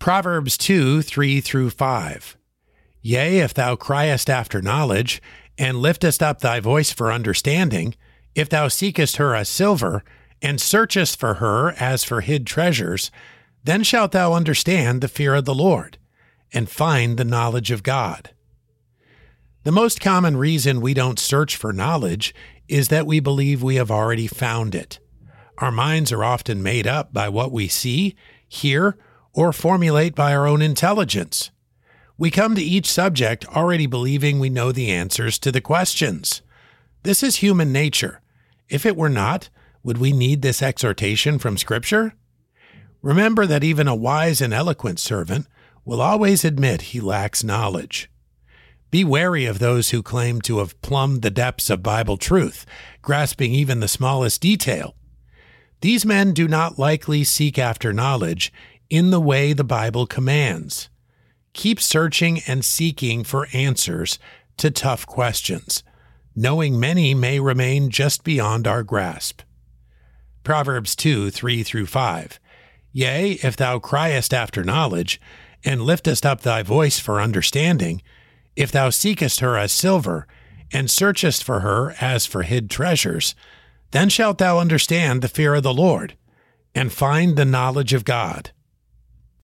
Proverbs 2 3 through 5. Yea, if thou criest after knowledge, and liftest up thy voice for understanding, if thou seekest her as silver, and searchest for her as for hid treasures, then shalt thou understand the fear of the Lord, and find the knowledge of God. The most common reason we don't search for knowledge is that we believe we have already found it. Our minds are often made up by what we see, hear, or formulate by our own intelligence. We come to each subject already believing we know the answers to the questions. This is human nature. If it were not, would we need this exhortation from Scripture? Remember that even a wise and eloquent servant will always admit he lacks knowledge. Be wary of those who claim to have plumbed the depths of Bible truth, grasping even the smallest detail. These men do not likely seek after knowledge in the way the Bible commands. Keep searching and seeking for answers to tough questions, knowing many may remain just beyond our grasp. Proverbs 2 3 through 5. Yea, if thou criest after knowledge, and liftest up thy voice for understanding, if thou seekest her as silver, and searchest for her as for hid treasures, then shalt thou understand the fear of the Lord, and find the knowledge of God.